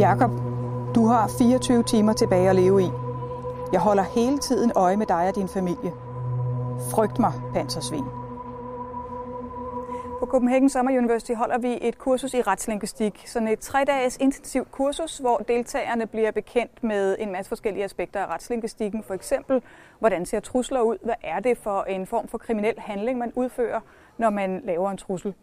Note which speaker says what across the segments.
Speaker 1: Jakob, du har 24 timer tilbage at leve i. Jeg holder hele tiden øje med dig og din familie. Frygt mig, pansersvin.
Speaker 2: På Copenhagen Summer University holder vi et kursus i retslinguistik. Sådan et tre-dages intensivt kursus, hvor deltagerne bliver bekendt med en masse forskellige aspekter af retslinguistikken. For eksempel, hvordan ser trusler ud? Hvad er det for en form for kriminel handling, man udfører, når man laver en trussel?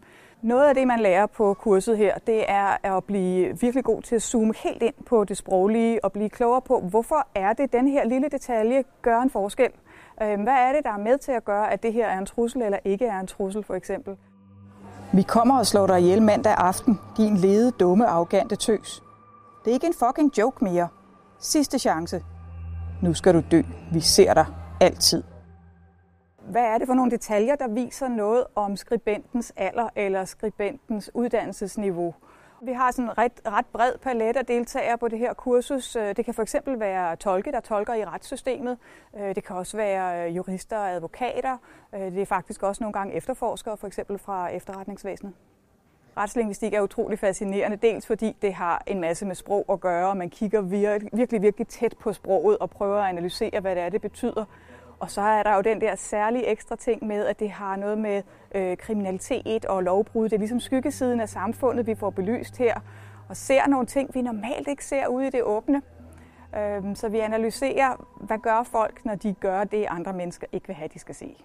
Speaker 2: Noget af det, man lærer på kurset her, det er at blive virkelig god til at zoome helt ind på det sproglige og blive klogere på, hvorfor er det, den her lille detalje gør en forskel. Øhm, hvad er det, der er med til at gøre, at det her er en trussel eller ikke er en trussel, for eksempel?
Speaker 1: Vi kommer og slår dig ihjel mandag aften, din lede, dumme, arrogante tøs. Det er ikke en fucking joke mere. Sidste chance. Nu skal du dø. Vi ser dig altid.
Speaker 2: Hvad er det for nogle detaljer, der viser noget om skribentens alder eller skribentens uddannelsesniveau? Vi har sådan en ret, ret bred palet af deltagere på det her kursus. Øh, det kan for eksempel være tolke, der tolker i retssystemet. Øh, det kan også være øh, jurister og advokater. Det er faktisk også nogle gange efterforskere, for eksempel fra efterretningsvæsenet. Retslingvistik er utrolig fascinerende, dels fordi det har en masse med sprog at gøre, og man kigger virkelig, virkelig tæt på sproget og prøver at analysere, hvad det er, det betyder. Og så er der jo den der særlige ekstra ting med, at det har noget med øh, kriminalitet og lovbrud. Det er ligesom skyggesiden af samfundet, vi får belyst her, og ser nogle ting, vi normalt ikke ser ude i det åbne. Øh, så vi analyserer, hvad gør folk, når de gør det, andre mennesker ikke vil have, de skal se.